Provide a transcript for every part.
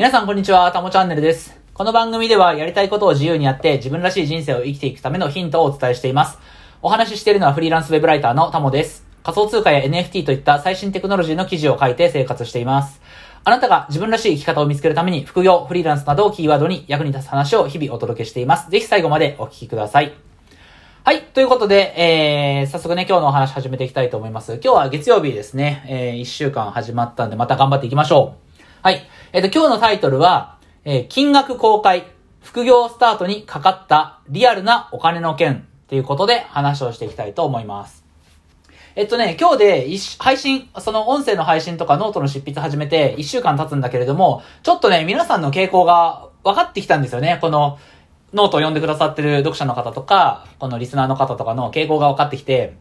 皆さんこんにちは、たもチャンネルです。この番組ではやりたいことを自由にやって自分らしい人生を生きていくためのヒントをお伝えしています。お話ししているのはフリーランスウェブライターのタモです。仮想通貨や NFT といった最新テクノロジーの記事を書いて生活しています。あなたが自分らしい生き方を見つけるために副業、フリーランスなどをキーワードに役に立つ話を日々お届けしています。ぜひ最後までお聞きください。はい。ということで、えー、早速ね、今日のお話始めていきたいと思います。今日は月曜日ですね。えー、1週間始まったんで、また頑張っていきましょう。はい。えっ、と、今日のタイトルは、えー、金額公開、副業スタートにかかったリアルなお金の件っていうことで話をしていきたいと思います。えっとね、今日で配信、その音声の配信とかノートの執筆始めて1週間経つんだけれども、ちょっとね、皆さんの傾向が分かってきたんですよね。この、ノートを読んでくださってる読者の方とか、このリスナーの方とかの傾向が分かってきて、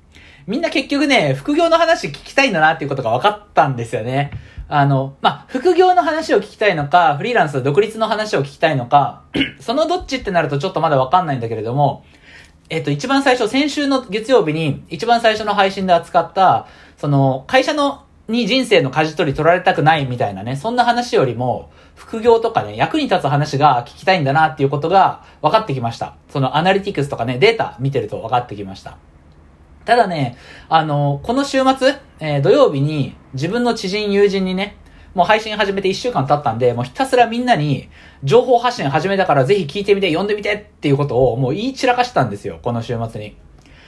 みんな結局ね、副業の話聞きたいんだなっていうことが分かったんですよね。あの、まあ、副業の話を聞きたいのか、フリーランス独立の話を聞きたいのか、そのどっちってなるとちょっとまだ分かんないんだけれども、えっと、一番最初、先週の月曜日に、一番最初の配信で扱った、その、会社の、に人生の舵取り取られたくないみたいなね、そんな話よりも、副業とかね、役に立つ話が聞きたいんだなっていうことが分かってきました。そのアナリティクスとかね、データ見てると分かってきました。ただね、あの、この週末、えー土曜日に自分の知人、友人にね、もう配信始めて1週間経ったんで、もうひたすらみんなに、情報発信始めたからぜひ聞いてみて、読んでみてっていうことをもう言い散らかしたんですよ、この週末に。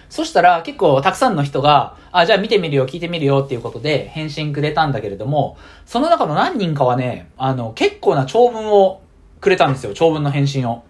そしたら結構たくさんの人が、あ、じゃあ見てみるよ、聞いてみるよっていうことで返信くれたんだけれども、その中の何人かはね、あの、結構な長文をくれたんですよ、長文の返信を。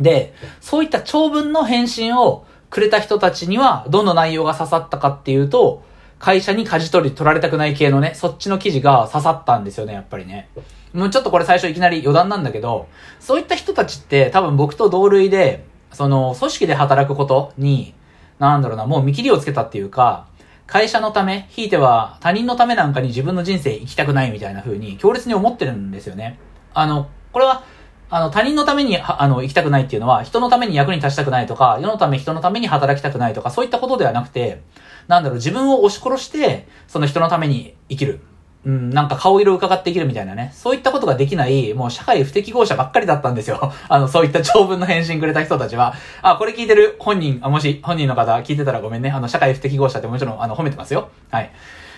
で、そういった長文の返信をくれた人たちには、どの内容が刺さったかっていうと、会社に舵取り取られたくない系のね、そっちの記事が刺さったんですよね、やっぱりね。もうちょっとこれ最初いきなり余談なんだけど、そういった人たちって多分僕と同類で、その組織で働くことに、なんだろうな、もう見切りをつけたっていうか、会社のため、ひいては他人のためなんかに自分の人生生きたくないみたいな風に強烈に思ってるんですよね。あの、これは、あの、他人のために、あの、生きたくないっていうのは、人のために役に立ちたくないとか、世のため、人のために働きたくないとか、そういったことではなくて、なんだろう、自分を押し殺して、その人のために生きる。うん、なんか顔色を伺って生きるみたいなね。そういったことができない、もう社会不適合者ばっかりだったんですよ。あの、そういった長文の返信くれた人たちは。あ、これ聞いてる本人、あ、もし本人の方聞いてたらごめんね。あの、社会不適合者ってもちろん、あの、褒めてますよ。はい。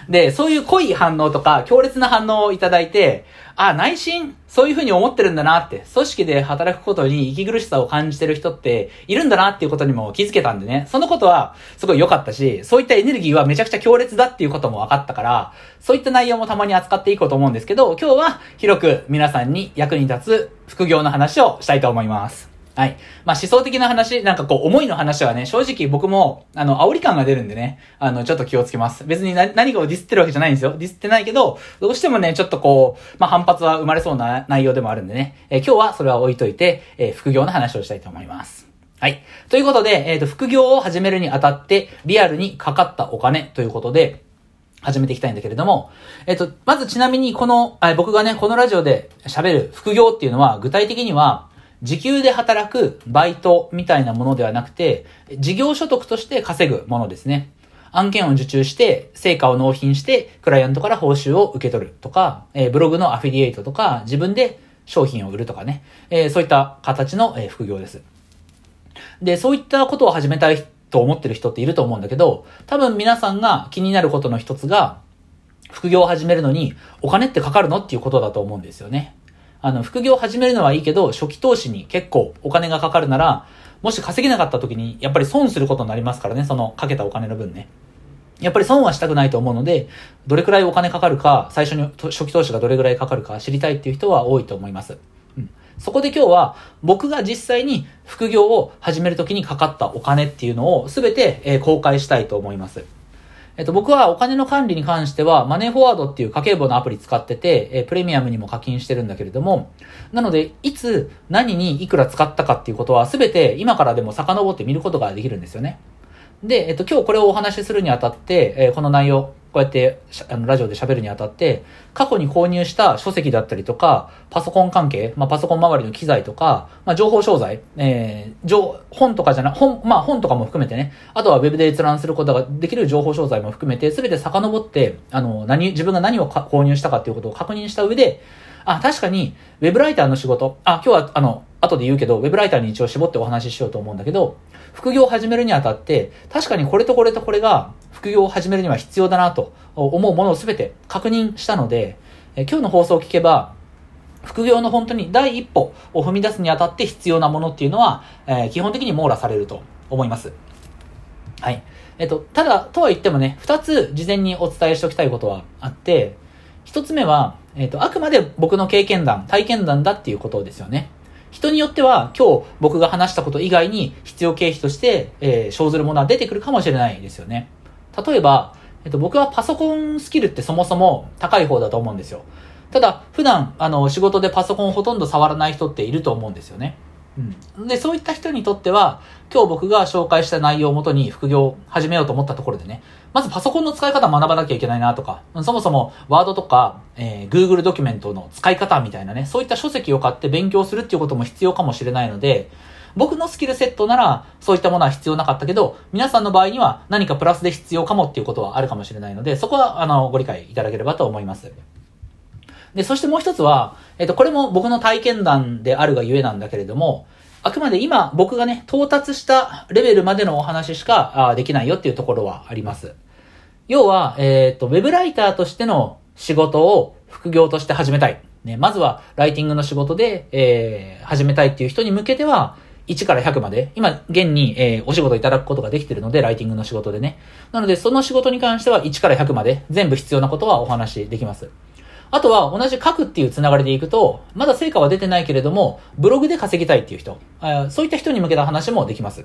で、そういう濃い反応とか、強烈な反応をいただいて、あ、内心、そういうふうに思ってるんだなって、組織で働くことに息苦しさを感じてる人っているんだなっていうことにも気づけたんでね、そのことはすごい良かったし、そういったエネルギーはめちゃくちゃ強烈だっていうことも分かったから、そういった内容もたまに扱っていこうと思うんですけど、今日は広く皆さんに役に立つ副業の話をしたいと思います。はい。まあ、思想的な話、なんかこう、思いの話はね、正直僕も、あの、煽り感が出るんでね、あの、ちょっと気をつけます。別に何何かをディスってるわけじゃないんですよ。ディスってないけど、どうしてもね、ちょっとこう、まあ、反発は生まれそうな内容でもあるんでね、えー今日はそれは置いといて、えー副業の話をしたいと思います。はい。ということで、えっ、と、副業を始めるにあたって、リアルにかかったお金ということで、始めていきたいんだけれども、えっと、まずちなみにこの、僕がね、このラジオで喋る副業っていうのは、具体的には、時給で働くバイトみたいなものではなくて、事業所得として稼ぐものですね。案件を受注して、成果を納品して、クライアントから報酬を受け取るとか、えーブログのアフィリエイトとか、自分で商品を売るとかね、えーそういった形の、えー副業です。で、そういったことを始めたいと思ってる人っていると思うんだけど、多分皆さんが気になることの一つが、副業を始めるのにお金ってかかるのっていうことだと思うんですよね。あの、副業始めるのはいいけど、初期投資に結構お金がかかるなら、もし稼げなかった時に、やっぱり損することになりますからね、そのかけたお金の分ね。やっぱり損はしたくないと思うので、どれくらいお金かかるか、最初に初期投資がどれくらいかかるか知りたいっていう人は多いと思います。うん。そこで今日は僕が実際に副業を始めるときにかかったお金っていうのを全て、え公開したいと思います。えっと、僕はお金の管理に関しては、マネーフォワードっていう家計簿のアプリ使ってて、えプレミアムにも課金してるんだけれども、なので、いつ、何にいくら使ったかっていうことは、すべて今からでも遡って見ることができるんですよね。で、えっと、今日これをお話しするにあたって、えこの内容、こうやってあのラジオで喋るにあたって、過去に購入した書籍だったりとか、パソコン関係、まあ、パソコン周りの機材とか、まあ、情報商材、えー、情、本とかじゃな、本、まあ、本とかも含めてね、あとはウェブで閲覧することができる情報商材も含めて、すべて遡って、あの、何、自分が何を購入したかっていうことを確認した上で、あ、確かに、ウェブライターの仕事、あ、今日は、あの、後で言うけど、ウェブライターに一応絞ってお話ししようと思うんだけど、副業を始めるにあたって、確かにこれとこれとこれが、副業を始めるには必要だなと思うものを全て確認したので、え今日の放送を聞けば、副業の本当に第一歩を踏み出すにあたって必要なものっていうのは、えー、基本的に網羅されると思います。はい。えっと、ただ、とは言ってもね、二つ事前にお伝えしておきたいことはあって、一つ目は、えっと、あくまで僕の経験談、体験談だっていうことですよね。人によっては今日僕が話したこと以外に必要経費として、えー、生ずるものは出てくるかもしれないですよね。例えば、えっと、僕はパソコンスキルってそもそも高い方だと思うんですよ。ただ、普段、あの、仕事でパソコンほとんど触らない人っていると思うんですよね。うん。で、そういった人にとっては、今日僕が紹介した内容をもとに副業を始めようと思ったところでね、まずパソコンの使い方を学ばなきゃいけないなとか、そもそもワードとか、えー、Google ドキュメントの使い方みたいなね、そういった書籍を買って勉強するっていうことも必要かもしれないので、僕のスキルセットなら、そういったものは必要なかったけど、皆さんの場合には何かプラスで必要かもっていうことはあるかもしれないので、そこは、あの、ご理解いただければと思います。で、そしてもう一つは、えっと、これも僕の体験談であるがゆえなんだけれども、あくまで今僕がね、到達したレベルまでのお話しかあできないよっていうところはあります。要は、えっ、と、ウェブライターとしての仕事を副業として始めたい。ね、まずは、ライティングの仕事で、えー、始めたいっていう人に向けては、1から100まで、今、現に、えー、お仕事いただくことができてるので、ライティングの仕事でね。なので、その仕事に関しては1から100まで、全部必要なことはお話しできます。あとは同じ書くっていうつながりでいくと、まだ成果は出てないけれども、ブログで稼ぎたいっていう人、そういった人に向けた話もできます。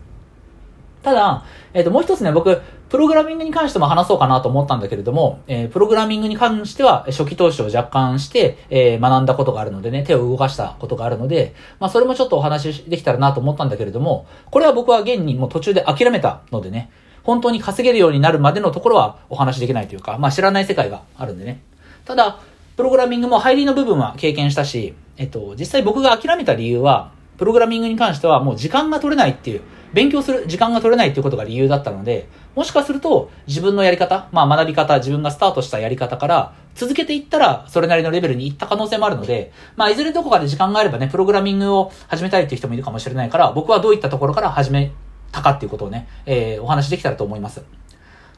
ただ、えっ、ー、と、もう一つね、僕、プログラミングに関しても話そうかなと思ったんだけれども、えー、プログラミングに関しては初期投資を若干して、えー、学んだことがあるのでね、手を動かしたことがあるので、まあ、それもちょっとお話しできたらなと思ったんだけれども、これは僕は現にもう途中で諦めたのでね、本当に稼げるようになるまでのところはお話しできないというか、まあ、知らない世界があるんでね。ただ、プログラミングも入りの部分は経験したし、えっと、実際僕が諦めた理由は、プログラミングに関してはもう時間が取れないっていう、勉強する時間が取れないっていうことが理由だったので、もしかすると自分のやり方、まあ学び方、自分がスタートしたやり方から続けていったらそれなりのレベルに行った可能性もあるので、まあいずれどこかで時間があればね、プログラミングを始めたいっていう人もいるかもしれないから、僕はどういったところから始めたかっていうことをね、えー、お話できたらと思います。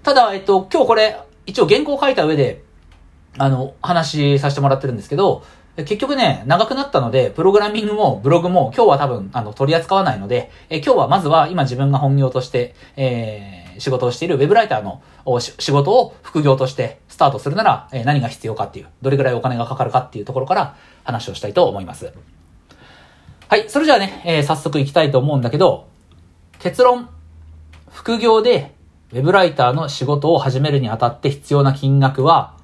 ただ、えっと、今日これ、一応原稿を書いた上で、あの、話させてもらってるんですけど、結局ね、長くなったので、プログラミングもブログも今日は多分、あの、取り扱わないので、え今日はまずは今自分が本業として、えー、仕事をしているウェブライターの仕事を副業としてスタートするなら、え何が必要かっていう、どれぐらいお金がかかるかっていうところから話をしたいと思います。はい、それじゃあね、えー、早速行きたいと思うんだけど、結論、副業でウェブライターの仕事を始めるにあたって必要な金額は、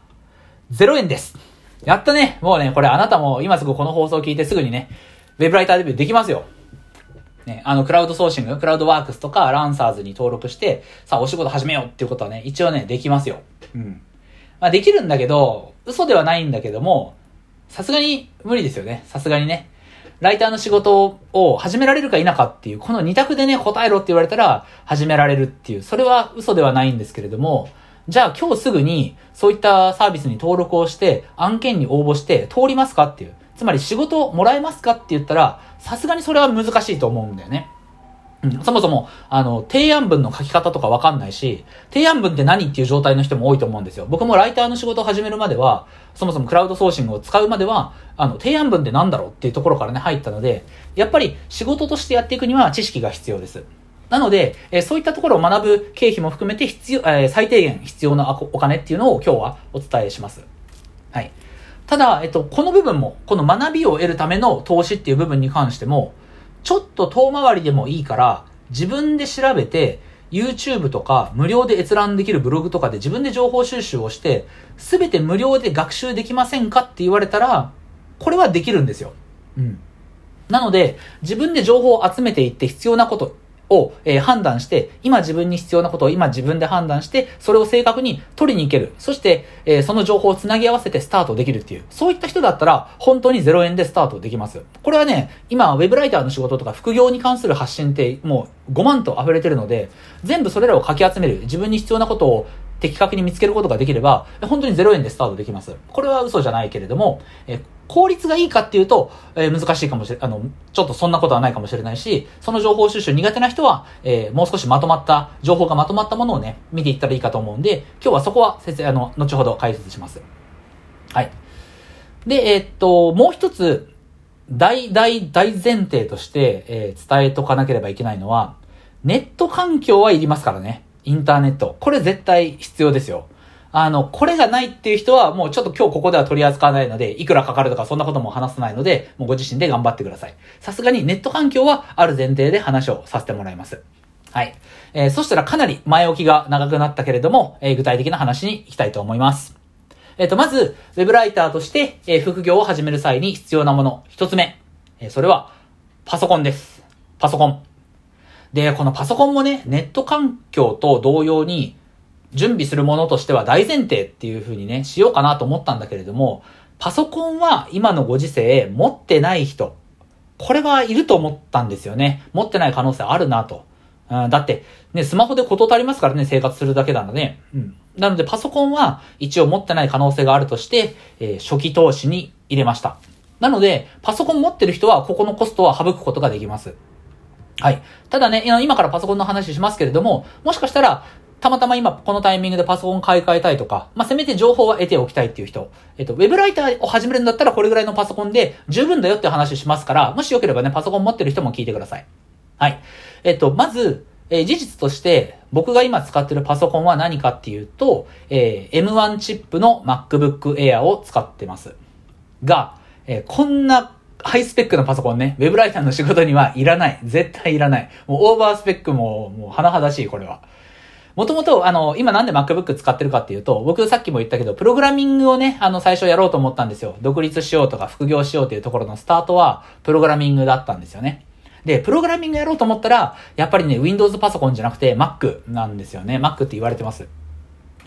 0円です。やったね。もうね、これあなたも今すぐこの放送を聞いてすぐにね、ウェブライターデビューできますよ。ね、あの、クラウドソーシング、クラウドワークスとか、ランサーズに登録して、さあ、お仕事始めようっていうことはね、一応ね、できますよ。うん。まあ、できるんだけど、嘘ではないんだけども、さすがに無理ですよね。さすがにね。ライターの仕事を始められるか否かっていう、この二択でね、答えろって言われたら、始められるっていう、それは嘘ではないんですけれども、じゃあ今日すぐにそういったサービスに登録をして案件に応募して通りますかっていう。つまり仕事をもらえますかって言ったら、さすがにそれは難しいと思うんだよね。うん、そもそも、あの、提案文の書き方とかわかんないし、提案文って何っていう状態の人も多いと思うんですよ。僕もライターの仕事を始めるまでは、そもそもクラウドソーシングを使うまでは、あの、提案文って何だろうっていうところからね、入ったので、やっぱり仕事としてやっていくには知識が必要です。なので、えそういったところを学ぶ経費も含めて必要、え最低限必要なお金っていうのを今日はお伝えします。はい。ただ、えっと、この部分も、この学びを得るための投資っていう部分に関しても、ちょっと遠回りでもいいから、自分で調べて、YouTube とか無料で閲覧できるブログとかで自分で情報収集をして、すべて無料で学習できませんかって言われたら、これはできるんですよ。うん。なので、自分で情報を集めていって必要なこと、を、えー、判断して、今自分に必要なことを今自分で判断して、それを正確に取りに行ける。そして、えー、その情報をつなぎ合わせてスタートできるっていう。そういった人だったら、本当に0円でスタートできます。これはね、今、ウェブライターの仕事とか副業に関する発信って、もう5万と溢れてるので、全部それらをかき集める。自分に必要なことを的確に見つけることができれば、本当に0円でスタートできます。これは嘘じゃないけれども、え効率がいいかっていうと、えー、難しいかもしれ、あの、ちょっとそんなことはないかもしれないし、その情報収集苦手な人は、えー、もう少しまとまった、情報がまとまったものをね、見ていったらいいかと思うんで、今日はそこは先生、あの、後ほど解説します。はい。で、えー、っと、もう一つ、大、大、大前提として、え、伝えとかなければいけないのは、ネット環境はいりますからね。インターネット。これ絶対必要ですよ。あの、これがないっていう人はもうちょっと今日ここでは取り扱わないので、いくらかかるとかそんなことも話さないので、もうご自身で頑張ってください。さすがにネット環境はある前提で話をさせてもらいます。はい。えー、そしたらかなり前置きが長くなったけれども、えー、具体的な話に行きたいと思います。えっ、ー、と、まず、ウェブライターとして、え、副業を始める際に必要なもの、一つ目。え、それは、パソコンです。パソコン。で、このパソコンもね、ネット環境と同様に、準備するものとしては大前提っていう風にね、しようかなと思ったんだけれども、パソコンは今のご時世持ってない人、これはいると思ったんですよね。持ってない可能性あるなと。うん、だって、ね、スマホで事足りますからね、生活するだけなので。うん。なので、パソコンは一応持ってない可能性があるとして、えー、初期投資に入れました。なので、パソコン持ってる人は、ここのコストは省くことができます。はい。ただね、今からパソコンの話しますけれども、もしかしたら、たまたま今このタイミングでパソコン買い替えたいとか、まあ、せめて情報は得ておきたいっていう人、えっと、ウェブライターを始めるんだったらこれぐらいのパソコンで十分だよって話しますから、もしよければね、パソコン持ってる人も聞いてください。はい。えっと、まず、えー、事実として、僕が今使ってるパソコンは何かっていうと、えー、M1 チップの MacBook Air を使ってます。が、えー、こんなハイスペックなパソコンね、ウェブライターの仕事にはいらない。絶対いらない。もうオーバースペックも、もう甚だしい、これは。もともと、あの、今なんで MacBook 使ってるかっていうと、僕さっきも言ったけど、プログラミングをね、あの、最初やろうと思ったんですよ。独立しようとか副業しようっていうところのスタートは、プログラミングだったんですよね。で、プログラミングやろうと思ったら、やっぱりね、Windows パソコンじゃなくて Mac なんですよね。Mac って言われてます。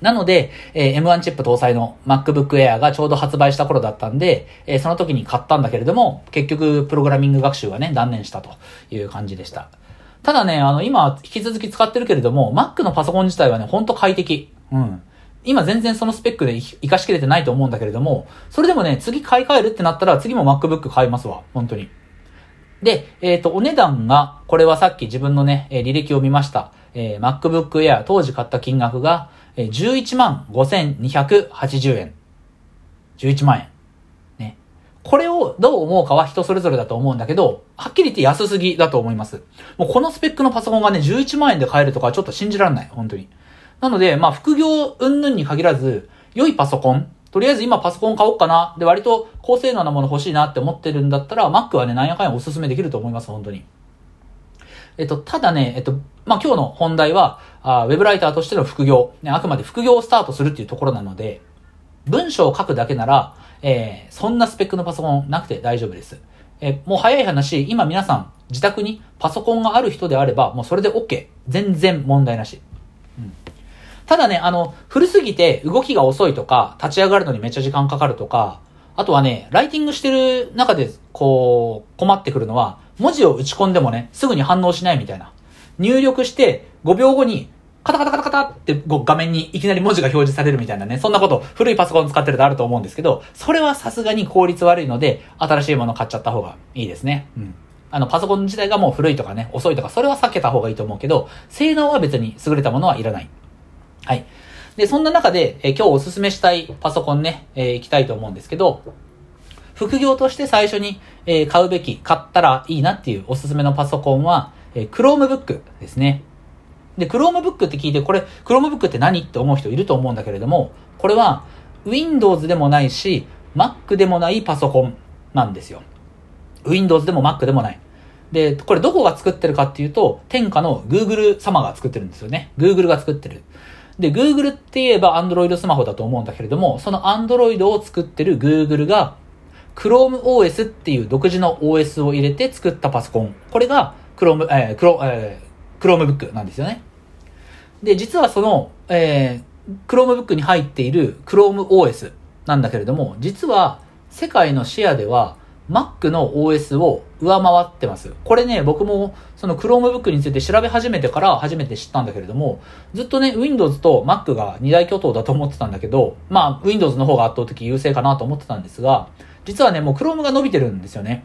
なので、えー、M1 チップ搭載の MacBook Air がちょうど発売した頃だったんで、えー、その時に買ったんだけれども、結局、プログラミング学習はね、断念したという感じでした。ただね、あの、今、引き続き使ってるけれども、Mac のパソコン自体はね、ほんと快適。うん。今全然そのスペックで活かしきれてないと思うんだけれども、それでもね、次買い替えるってなったら、次も MacBook 買いますわ。本当に。で、えっ、ー、と、お値段が、これはさっき自分のね、履歴を見ました。えー、MacBook Air、当時買った金額が、えー、11万5280円。11万円。ねこれをどう思うかは人それぞれだと思うんだけど、はっきり言って安すぎだと思います。もうこのスペックのパソコンがね、11万円で買えるとかちょっと信じられない、本当に。なので、まあ副業云々に限らず、良いパソコン、とりあえず今パソコン買おうかな。で、割と高性能なもの欲しいなって思ってるんだったら、Mac はね、なんやかんやおすすめできると思います、本当に。えっと、ただね、えっと、まあ、今日の本題は、あウェブライターとしての副業、ね、あくまで副業をスタートするっていうところなので、文章を書くだけなら、えー、そんなスペックのパソコンなくて大丈夫です。えー、もう早い話、今皆さん自宅にパソコンがある人であれば、もうそれで OK。全然問題なし。うん。ただね、あの、古すぎて動きが遅いとか、立ち上がるのにめっちゃ時間かかるとか、あとはね、ライティングしてる中で、こう、困ってくるのは、文字を打ち込んでもね、すぐに反応しないみたいな。入力して5秒後にカタカタカタカタって画面にいきなり文字が表示されるみたいなね、そんなこと古いパソコン使ってるとあると思うんですけど、それはさすがに効率悪いので、新しいもの買っちゃった方がいいですね。うん。あの、パソコン自体がもう古いとかね、遅いとか、それは避けた方がいいと思うけど、性能は別に優れたものはいらない。はい。で、そんな中で、え今日おすすめしたいパソコンね、えー、行きたいと思うんですけど、副業として最初に、え、買うべき、買ったらいいなっていうおすすめのパソコンは、え、Chromebook ですね。で、Chromebook って聞いて、これ、Chromebook って何って思う人いると思うんだけれども、これは、Windows でもないし、Mac でもないパソコンなんですよ。Windows でも Mac でもない。で、これどこが作ってるかっていうと、天下の Google 様が作ってるんですよね。Google が作ってる。で、Google って言えば Android スマホだと思うんだけれども、その Android を作ってる Google が、Chrome OS っていう独自の OS を入れて作ったパソコン。これが Chrome、えー、Chrome、えー、Chromebook なんですよね。で、実はその、えー、Chromebook に入っている Chrome OS なんだけれども、実は世界のシェアでは Mac の OS を上回ってます。これね、僕もその Chromebook について調べ始めてから初めて知ったんだけれども、ずっとね、Windows と Mac が二大巨頭だと思ってたんだけど、まあ、Windows の方が圧倒的優勢かなと思ってたんですが、実はね、もう Chrome が伸びてるんですよね。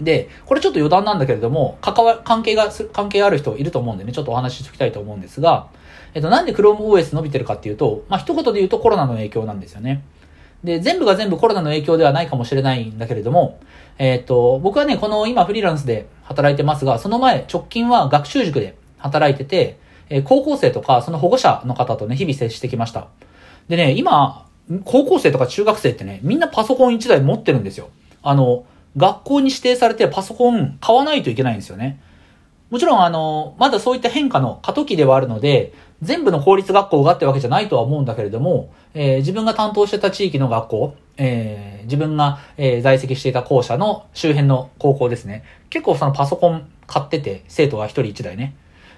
で、これちょっと余談なんだけれども、関わ、関係が、関係ある人いると思うんでね、ちょっとお話ししておきたいと思うんですが、えっと、なんで ChromeOS 伸びてるかっていうと、まあ、一言で言うとコロナの影響なんですよね。で、全部が全部コロナの影響ではないかもしれないんだけれども、えっと、僕はね、この今フリーランスで働いてますが、その前、直近は学習塾で働いてて、え高校生とか、その保護者の方とね、日々接してきました。でね、今、高校生とか中学生ってね、みんなパソコン1台持ってるんですよ。あの、学校に指定されてパソコン買わないといけないんですよね。もちろん、あの、まだそういった変化の過渡期ではあるので、全部の公立学校がってわけじゃないとは思うんだけれども、えー自分が担当してた地域の学校、えー自分が、えー在籍していた校舎の周辺の高校ですね。結構そのパソコン買ってて、生徒が一人一台ね。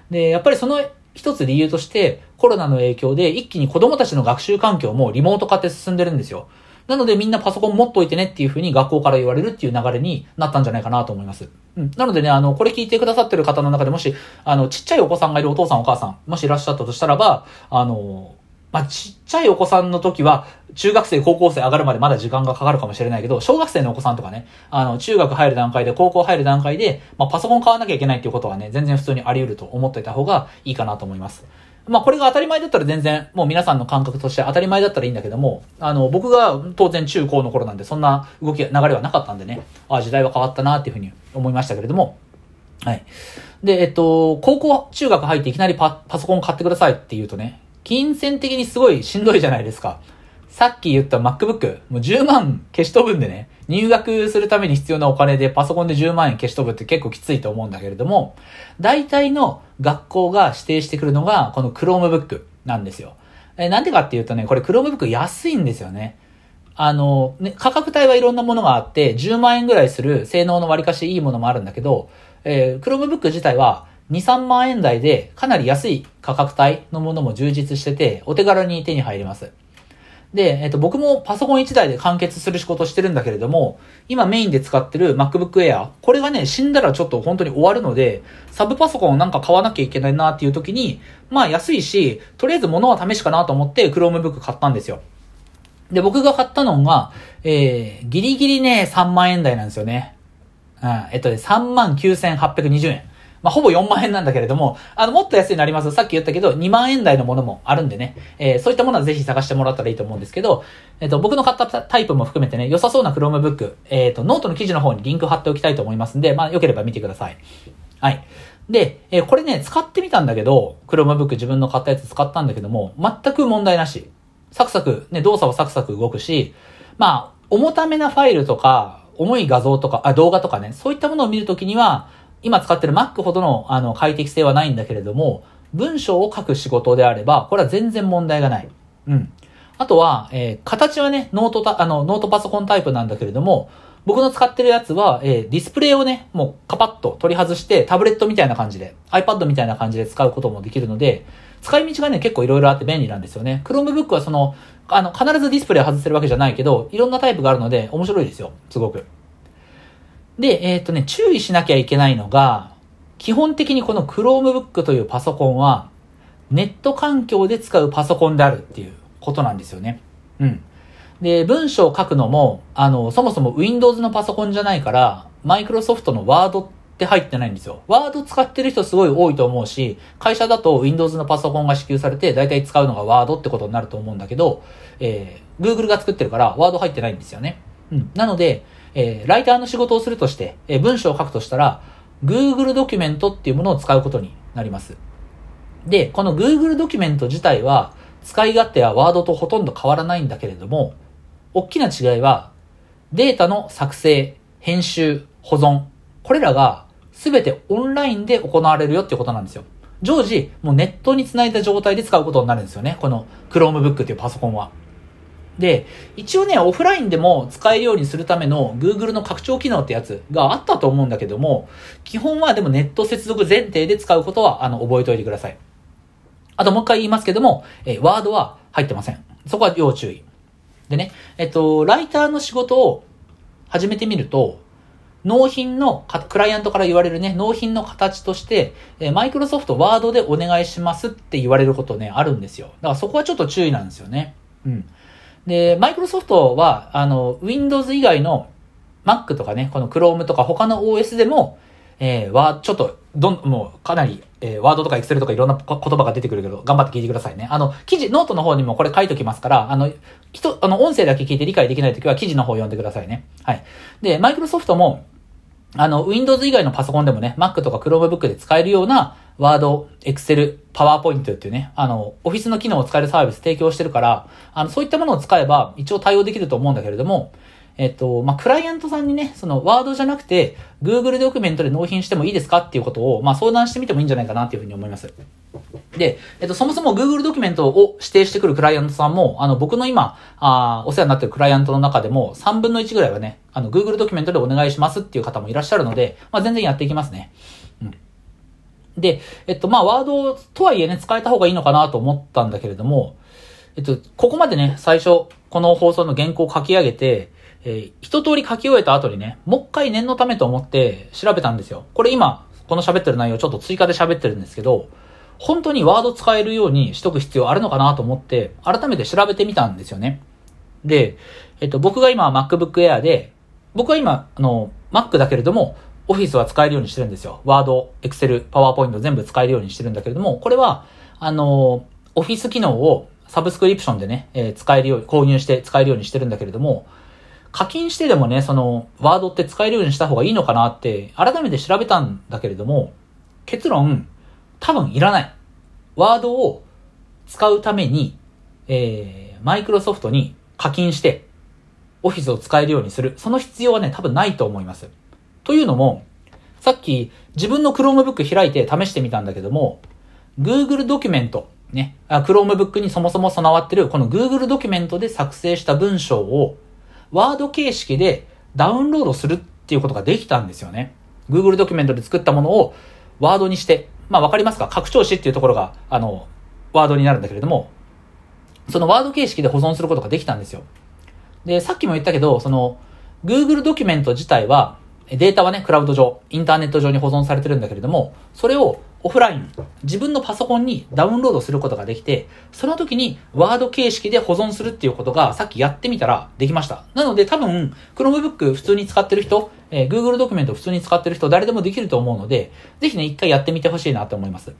で、やっぱりその一つ理由として、コロナの影響で一気に子供たちの学習環境もリモート化って進んでるんですよ。なのでみんなパソコン持っといてねっていうふうに学校から言われるっていう流れになったんじゃないかなと思います。うん。なのでね、あの、これ聞いてくださってる方の中でもし、あの、ちっちゃいお子さんがいるお父さんお母さん、もしいらっしゃったとしたらば、あの、まあ、ちっちゃいお子さんの時は、中学生、高校生上がるまでまだ時間がかかるかもしれないけど、小学生のお子さんとかね、あの、中学入る段階で、高校入る段階で、まあ、パソコン買わなきゃいけないっていうことはね、全然普通にあり得ると思っていた方がいいかなと思います。まあ、これが当たり前だったら全然、もう皆さんの感覚として当たり前だったらいいんだけども、あの、僕が当然中高の頃なんで、そんな動き、流れはなかったんでね、ああ時代は変わったなっていうふうに思いましたけれども、はい。で、えっと、高校、中学入っていきなりパパソコン買ってくださいって言うとね、金銭的にすごいしんどいじゃないですか。さっき言った MacBook、もう10万消し飛ぶんでね、入学するために必要なお金でパソコンで10万円消し飛ぶって結構きついと思うんだけれども、大体の学校が指定してくるのが、この Chromebook なんですよ。え、なんでかっていうとね、これ Chromebook 安いんですよね。あの、ね、価格帯はいろんなものがあって、10万円ぐらいする性能の割かしいいものもあるんだけど、えー、Chromebook 自体は2、3万円台でかなり安い価格帯のものも充実してて、お手軽に手に入ります。で、えっと、僕もパソコン1台で完結する仕事してるんだけれども、今メインで使ってる MacBook Air、これがね、死んだらちょっと本当に終わるので、サブパソコンをなんか買わなきゃいけないなっていう時に、まあ安いし、とりあえず物は試しかなと思って Chromebook 買ったんですよ。で、僕が買ったのが、えー、ギリギリね、3万円台なんですよね。うん、えっとね、39,820円。まあ、ほぼ4万円なんだけれども、あの、もっと安いのあります。さっき言ったけど、2万円台のものもあるんでね、えー、そういったものはぜひ探してもらったらいいと思うんですけど、えっと、僕の買ったタイプも含めてね、良さそうな Chromebook、えっと、ノートの記事の方にリンク貼っておきたいと思いますんで、まあ、よければ見てください。はい。で、えこれね、使ってみたんだけど、Chromebook 自分の買ったやつ使ったんだけども、全く問題なし。サクサク、ね、動作はサクサク動くし、まあ、重ためなファイルとか、重い画像とか、あ、動画とかね、そういったものを見るときには、今使ってる Mac ほどの、あの、快適性はないんだけれども、文章を書く仕事であれば、これは全然問題がない。うん。あとは、えー形はね、ノートた、あの、ノートパソコンタイプなんだけれども、僕の使ってるやつは、えーディスプレイをね、もうカパッと取り外して、タブレットみたいな感じで、iPad みたいな感じで使うこともできるので、使い道がね、結構いろいろあって便利なんですよね。Chromebook はその、あの、必ずディスプレイ外せるわけじゃないけど、いろんなタイプがあるので、面白いですよ。すごく。で、えっ、とね、注意しなきゃいけないのが、基本的にこの Chromebook というパソコンは、ネット環境で使うパソコンであるっていうことなんですよね。うん。で、文章を書くのも、あの、そもそも Windows のパソコンじゃないから、Microsoft の Word って入ってないんですよ。Word 使ってる人すごい多いと思うし、会社だと Windows のパソコンが支給されて、大体使うのが Word ってことになると思うんだけど、えー、Google が作ってるから、Word 入ってないんですよね。うん。なので、えー、ライターの仕事をするとして、えー文章を書くとしたら、Google ドキュメントっていうものを使うことになります。で、この Google ドキュメント自体は、使い勝手は Word とほとんど変わらないんだけれども、大きな違いは、データの作成、編集、保存、これらが全てオンラインで行われるよってことなんですよ。常時、もうネットにつないだ状態で使うことになるんですよね。この Chromebook っていうパソコンは。で、一応ね、オフラインでも使えるようにするための Google の拡張機能ってやつがあったと思うんだけども、基本はでもネット接続前提で使うことは、あの、覚えておいてください。あともう一回言いますけども、えー、ワードは入ってません。そこは要注意。でね、えっと、ライターの仕事を始めてみると、納品の、クライアントから言われるね、納品の形として、えマイクロソフトワードでお願いしますって言われることね、あるんですよ。だからそこはちょっと注意なんですよね。うん。で、マイクロソフトは、あの、Windows 以外の Mac とかね、この Chrome とか他の OS でも、えー、は、ちょっと、どん、もう、かなり、えー、ワードとかエクセルとかいろんな言葉が出てくるけど、頑張って聞いてくださいね。あの、記事、ノートの方にもこれ書いときますから、あの、人、あの、音声だけ聞いて理解できないときは記事の方読んでくださいね。はい。で、マイクロソフトも、あの、Windows 以外のパソコンでもね、Mac とか Chromebook で使えるような、ワード、Excel、PowerPoint っていうね、あの、オフィスの機能を使えるサービス提供してるから、あの、そういったものを使えば一応対応できると思うんだけれども、えっと、まあ、クライアントさんにね、そのワードじゃなくて、Google ドキュメントで納品してもいいですかっていうことを、まあ、相談してみてもいいんじゃないかなっていうふうに思います。で、えっと、そもそも Google ドキュメントを指定してくるクライアントさんも、あの、僕の今、あお世話になってるクライアントの中でも、3分の1ぐらいはね、あの、Google ドキュメントでお願いしますっていう方もいらっしゃるので、まあ、全然やっていきますね。で、えっと、まあ、ワードとはいえね、使えた方がいいのかなと思ったんだけれども、えっと、ここまでね、最初、この放送の原稿を書き上げて、えー、一通り書き終えた後にね、もう一回念のためと思って調べたんですよ。これ今、この喋ってる内容ちょっと追加で喋ってるんですけど、本当にワード使えるようにしとく必要あるのかなと思って、改めて調べてみたんですよね。で、えっと、僕が今 MacBook Air で、僕は今、あの、Mac だけれども、Office は使えるようにしてるんですよ。Word、Excel、PowerPoint 全部使えるようにしてるんだけれども、これは、あの、Office 機能をサブスクリプションでね、えー、使えるように、購入して使えるようにしてるんだけれども、課金してでもね、その、ワードって使えるようにした方がいいのかなって、改めて調べたんだけれども、結論、多分いらない。ワードを使うために、えー、マイクロソフトに課金して、オフィスを使えるようにする。その必要はね、多分ないと思います。というのも、さっき自分の Chromebook 開いて試してみたんだけども、Google ドキュメント、ね、Chromebook にそもそも備わってるこの Google ドキュメントで作成した文章をワード形式でダウンロードするっていうことができたんですよね。Google ドキュメントで作ったものをワードにして、まあわかりますか？拡張子っていうところが、あの、ワードになるんだけれども、そのワード形式で保存することができたんですよ。で、さっきも言ったけど、その、Google ドキュメント自体は、データはね、クラウド上、インターネット上に保存されてるんだけれども、それをオフライン、自分のパソコンにダウンロードすることができて、その時にワード形式で保存するっていうことがさっきやってみたらできました。なので多分、Chromebook 普通に使ってる人、えー、Google ドキュメント普通に使ってる人、誰でもできると思うので、ぜひね、一回やってみてほしいなと思います。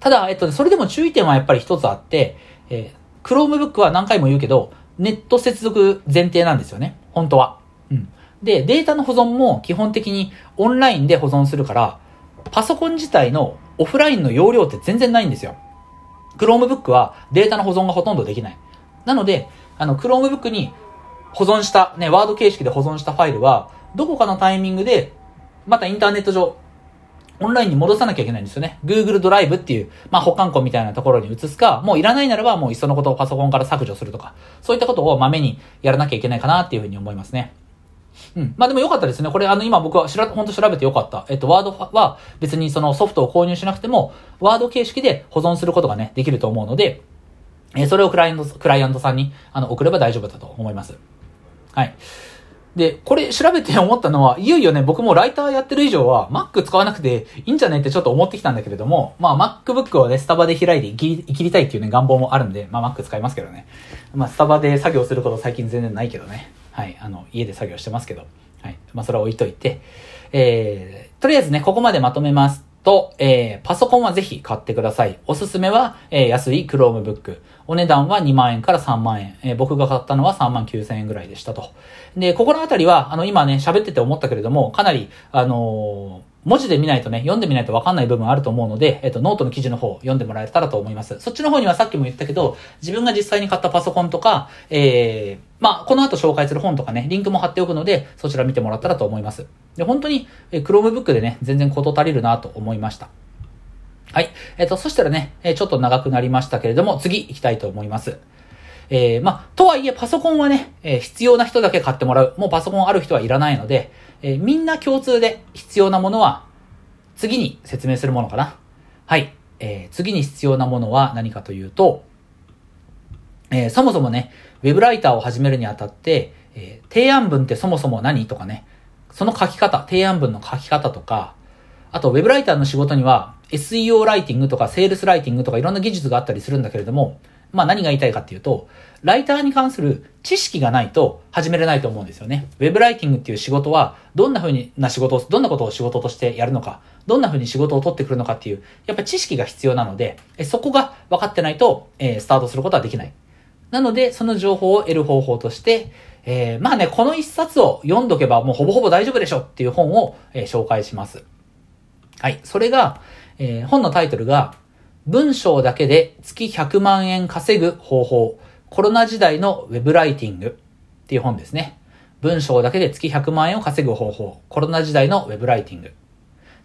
ただ、えっと、それでも注意点はやっぱり一つあって、えー、Chromebook は何回も言うけど、ネット接続前提なんですよね。本当は。うん。で、データの保存も基本的にオンラインで保存するから、パソコン自体のオフラインの容量って全然ないんですよ。Chromebook はデータの保存がほとんどできない。なので、あの、Chromebook に保存した、ね、ワード形式で保存したファイルは、どこかのタイミングで、またインターネット上、オンラインに戻さなきゃいけないんですよね。Google ドライブっていう、まあ保管庫みたいなところに移すか、もういらないならばもういっそのことをパソコンから削除するとか、そういったことをまめにやらなきゃいけないかなっていうふうに思いますね。うん。まあでもよかったですね。これあの今僕はしら、本当調べてよかった。えっと、ワードは別にそのソフトを購入しなくても、ワード形式で保存することがね、できると思うので、えそれをクライアント、クライアントさんにあの送れば大丈夫だと思います。はい。で、これ調べて思ったのは、いよいよね、僕もライターやってる以上は、Mac 使わなくていいんじゃねってちょっと思ってきたんだけれども、まあ MacBook をね、スタバで開いて生きりたいっていうね、願望もあるんで、まあ Mac 使いますけどね。まあスタバで作業すること最近全然ないけどね。はい。あの、家で作業してますけど。はい。まあ、それは置いといて、えー、とりあえずね、ここまでまとめますと、えー、パソコンはぜひ買ってください。おすすめは、えー、安い Chromebook。お値段は2万円から3万円。えー、僕が買ったのは3万9千円ぐらいでしたと。で、ここのあたりは、あの、今ね、喋ってて思ったけれども、かなり、あのー文字で見ないとね、読んでみないとわかんない部分あると思うので、えっと、ノートの記事の方読んでもらえたらと思います。そっちの方にはさっきも言ったけど、自分が実際に買ったパソコンとか、えー、まあ、この後紹介する本とかね、リンクも貼っておくので、そちら見てもらったらと思います。で、本当に、えー、Chromebook でね、全然事足りるなと思いました。はい。えっ、と、そしたらね、えちょっと長くなりましたけれども、次行きたいと思います。えー、まあ、とはいえパソコンはね、えー、必要な人だけ買ってもらう。もうパソコンある人はいらないので、えー、みんな共通で必要なものは、次に説明するものかな。はい。えー、次に必要なものは何かというと、えー、そもそもね、ウェブライターを始めるにあたって、えー、提案文ってそもそも何とかね、その書き方、提案文の書き方とか、あと、ウェブライターの仕事には、SEO ライティングとか、セールスライティングとかいろんな技術があったりするんだけれども、まあ何が言いたいかっていうと、ライターに関する知識がないと始めれないと思うんですよね。ウェブライティングっていう仕事は、どんな風にな仕事を、どんなことを仕事としてやるのか、どんな風に仕事を取ってくるのかっていう、やっぱ知識が必要なので、そこが分かってないと、えー、スタートすることはできない。なので、その情報を得る方法として、えー、まあね、この一冊を読んどけばもうほぼほぼ大丈夫でしょっていう本を、えー、紹介します。はい。それが、えー、本のタイトルが、文章だけで月100万円稼ぐ方法、コロナ時代のウェブライティングっていう本ですね。文章だけで月100万円を稼ぐ方法、コロナ時代のウェブライティング。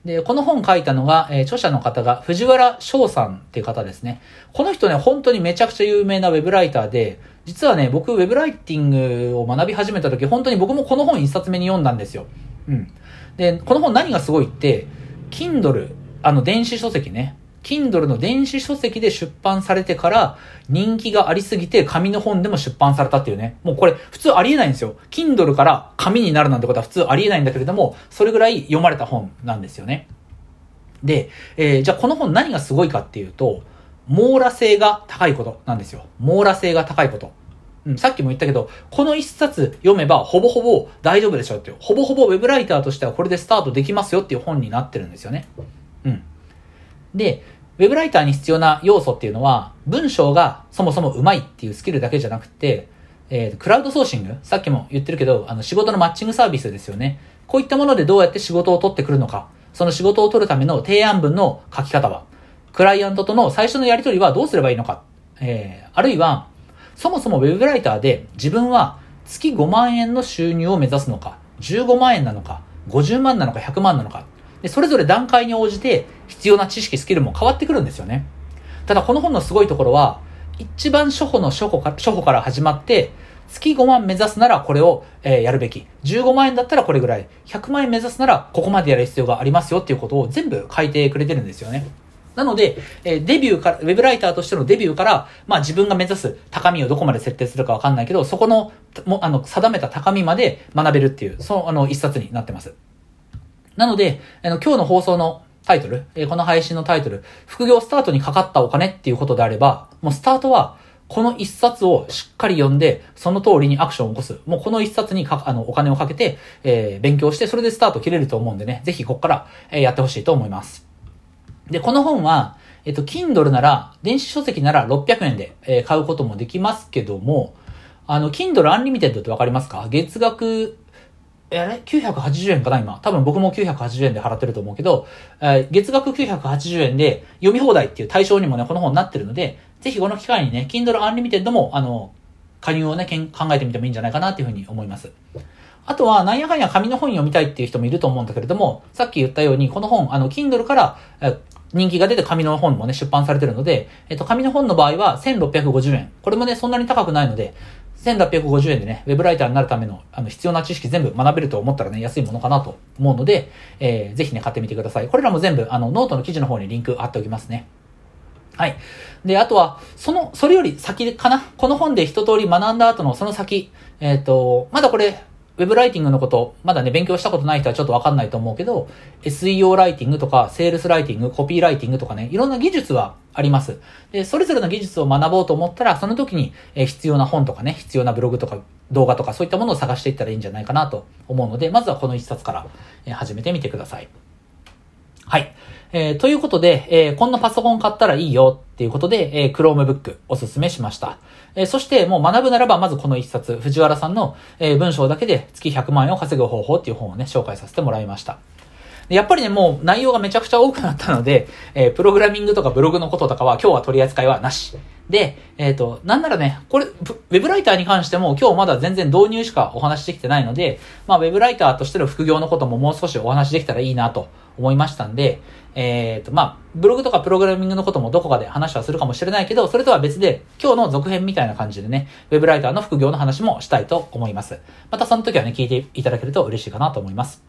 で、この本書いたのが、えー、著者の方が藤原翔さんっていう方ですね。この人ね、本当にめちゃくちゃ有名なウェブライターで、実はね、僕ウェブライティングを学び始めた時、本当に僕もこの本一冊目に読んだんですよ。うん。で、この本何がすごいって、Kindle、あの電子書籍ね。Kindle の電子書籍で出版されてから人気がありすぎて紙の本でも出版されたっていうね。もうこれ普通ありえないんですよ。Kindle から紙になるなんてことは普通ありえないんだけれども、それぐらい読まれた本なんですよね。で、えー、じゃあこの本何がすごいかっていうと、網羅性が高いことなんですよ。網羅性が高いこと。うん、さっきも言ったけど、この一冊読めばほぼほぼ大丈夫でしょうっていう。ほぼほぼウェブライターとしてはこれでスタートできますよっていう本になってるんですよね。で、ウェブライターに必要な要素っていうのは、文章がそもそも上手いっていうスキルだけじゃなくて、えー、クラウドソーシングさっきも言ってるけど、あの、仕事のマッチングサービスですよね。こういったものでどうやって仕事を取ってくるのか、その仕事を取るための提案文の書き方は、クライアントとの最初のやり取りはどうすればいいのか、えー、あるいは、そもそもウェブライターで自分は月5万円の収入を目指すのか、15万円なのか、50万なのか。100万なのか、で、それぞれ段階に応じて必要な知識、スキルも変わってくるんですよね。ただこの本のすごいところは、一番初歩の初歩か初歩から始まって、月5万目指すならこれを、え、やるべき。15万円だったらこれぐらい。100万円目指すならここまでやる必要がありますよっていうことを全部書いてくれてるんですよね。なので、え、デビューから、ウェブライターとしてのデビューから、まあ自分が目指す高みをどこまで設定するかわかんないけど、そこの、も、あの、定めた高みまで学べるっていう、その、あの、一冊になってます。なので、あの、今日の放送のタイトル、え、この配信のタイトル、副業スタートにかかったお金っていうことであれば、もうスタートは、この一冊をしっかり読んで、その通りにアクションを起こす。もうこの一冊にか、あの、お金をかけて、えー、勉強して、それでスタート切れると思うんでね、ぜひここから、え、やってほしいと思います。で、この本は、えっと、Kindle なら、電子書籍なら600円で、え、買うこともできますけども、あの、Kindle Unlimited ってわかりますか？月額え、あれ ?980 円かな今。多分僕も980円で払ってると思うけど、えー、月額980円で読み放題っていう対象にもね、この本になってるので、ぜひこの機会にね、Kindle Unlimited も、あの、加入をね、考えてみてもいいんじゃないかなっていうふうに思います。あとは、なんやかんや紙の本読みたいっていう人もいると思うんだけれども、さっき言ったように、この本、あの、Kindle から、え人気が出て紙の本もね、出版されてるので、えっと、紙の本の場合は1650円。これもね、そんなに高くないので、1650円でね、ウェブライターになるためのあの必要な知識全部学べると思ったらね、安いものかなと思うので、えー、ぜひね、買ってみてください。これらも全部、あの、ノートの記事の方にリンク貼っておきますね。はい。で、あとは、その、それより先かな？この本で一通り学んだ後のその先、えっ、ー、と、まだこれ、ウェブライティングのこと、まだね、勉強したことない人はちょっとわかんないと思うけど、SEO ライティングとか、セールスライティング、コピーライティングとかね、いろんな技術はあります。で、それぞれの技術を学ぼうと思ったら、その時に、え必要な本とかね、必要なブログとか動画とかそういったものを探していったらいいんじゃないかなと思うので、まずはこの一冊から、え始めてみてください。はい。えー、ということで、えー、こんなパソコン買ったらいいよっていうことで、えー、Chromebook おすすめしました。えー、そしてもう学ぶならば、まずこの一冊、藤原さんの、えー、文章だけで月100万円を稼ぐ方法っていう本をね、紹介させてもらいました。やっぱりね、もう内容がめちゃくちゃ多くなったので、えー、プログラミングとかブログのこととかは今日は取り扱いはなし。で、えっ、ー、と、なんならね、これ、ウェブライターに関しても今日まだ全然導入しかお話しできてないので、まあ、ウェブライターとしての副業のことももう少しお話できたらいいなと思いましたんで、えっ、ー、と、まあ、ブログとかプログラミングのこともどこかで話はするかもしれないけど、それとは別で、今日の続編みたいな感じでね、ウェブライターの副業の話もしたいと思います。またその時はね、聞いていただけると嬉しいかなと思います。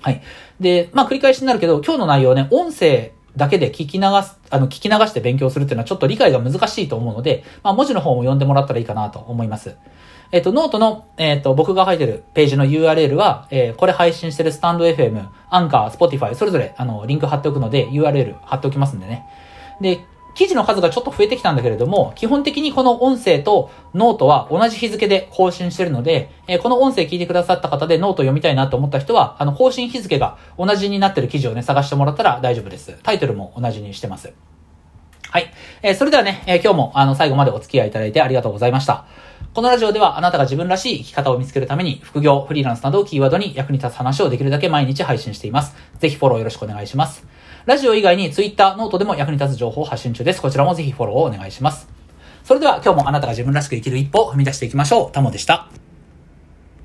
はい。で、まあ繰り返しになるけど、今日の内容ね、音声だけで聞き流す、あの、聞き流して勉強するっていうのはちょっと理解が難しいと思うので、まあ文字の方も読んでもらったらいいかなと思います。えっ、と、ノートの、えっ、と、僕が書いてるページの URL は、えー、これ配信してるスタンド FM、アンカー、スポティファイ、それぞれ、あの、リンク貼っておくので、URL 貼っておきますんでね。で、記事の数がちょっと増えてきたんだけれども、基本的にこの音声とノートは同じ日付で更新してるので、えー、この音声聞いてくださった方でノート読みたいなと思った人は、あの、更新日付が同じになってる記事をね、探してもらったら大丈夫です。タイトルも同じにしてます。はい。えー、それではね、えー、今日もあの、最後までお付き合いいただいてありがとうございました。このラジオではあなたが自分らしい生き方を見つけるために副業、フリーランスなどをキーワードに役に立つ話をできるだけ毎日配信しています。ぜひフォローよろしくお願いします。ラジオ以外に Twitter、ノートでも役に立つ情報を発信中です。こちらもぜひフォローをお願いします。それでは今日もあなたが自分らしく生きる一歩を踏み出していきましょう。タモでした。